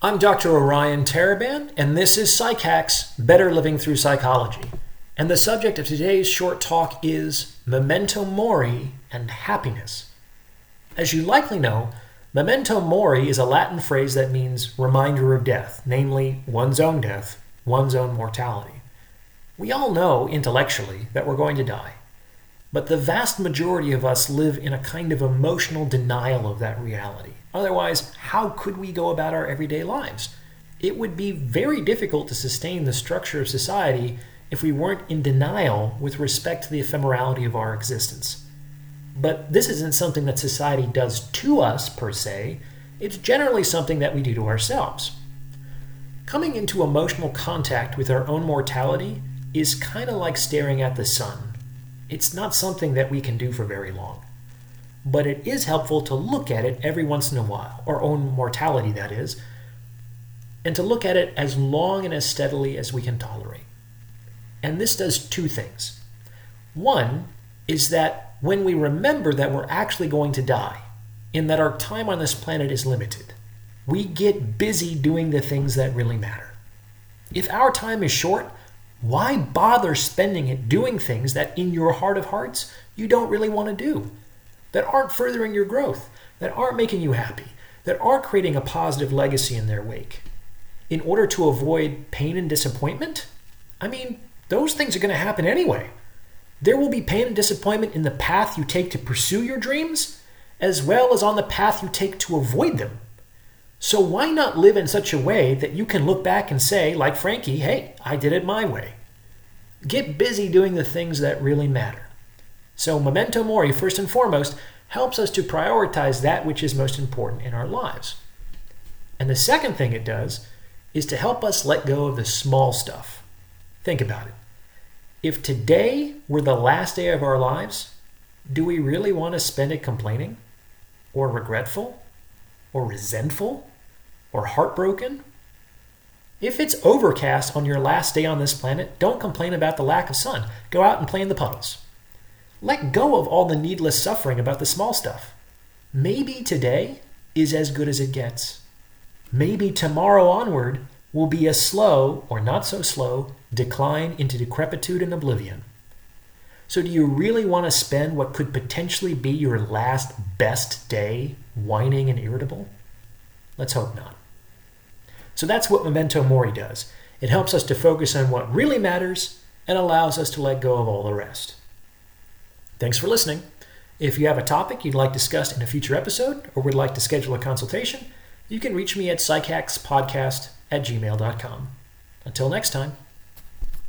I'm Dr. Orion Taraban, and this is PsycHacks Better Living Through Psychology. And the subject of today's short talk is memento mori and happiness. As you likely know, memento mori is a Latin phrase that means reminder of death, namely one's own death, one's own mortality. We all know intellectually that we're going to die. But the vast majority of us live in a kind of emotional denial of that reality. Otherwise, how could we go about our everyday lives? It would be very difficult to sustain the structure of society if we weren't in denial with respect to the ephemerality of our existence. But this isn't something that society does to us per se, it's generally something that we do to ourselves. Coming into emotional contact with our own mortality is kind of like staring at the sun it's not something that we can do for very long. But it is helpful to look at it every once in a while, our own mortality, that is, and to look at it as long and as steadily as we can tolerate. And this does two things. One is that when we remember that we're actually going to die, and that our time on this planet is limited, we get busy doing the things that really matter. If our time is short, why bother spending it doing things that in your heart of hearts you don't really want to do, that aren't furthering your growth, that aren't making you happy, that aren't creating a positive legacy in their wake? In order to avoid pain and disappointment? I mean, those things are going to happen anyway. There will be pain and disappointment in the path you take to pursue your dreams, as well as on the path you take to avoid them. So why not live in such a way that you can look back and say, like Frankie, hey, I did it my way? Get busy doing the things that really matter. So, memento mori, first and foremost, helps us to prioritize that which is most important in our lives. And the second thing it does is to help us let go of the small stuff. Think about it. If today were the last day of our lives, do we really want to spend it complaining or regretful or resentful or heartbroken? If it's overcast on your last day on this planet, don't complain about the lack of sun. Go out and play in the puddles. Let go of all the needless suffering about the small stuff. Maybe today is as good as it gets. Maybe tomorrow onward will be a slow, or not so slow, decline into decrepitude and oblivion. So, do you really want to spend what could potentially be your last best day whining and irritable? Let's hope not. So, that's what Memento Mori does. It helps us to focus on what really matters and allows us to let go of all the rest. Thanks for listening. If you have a topic you'd like discussed in a future episode or would like to schedule a consultation, you can reach me at psychackspodcast at gmail.com. Until next time.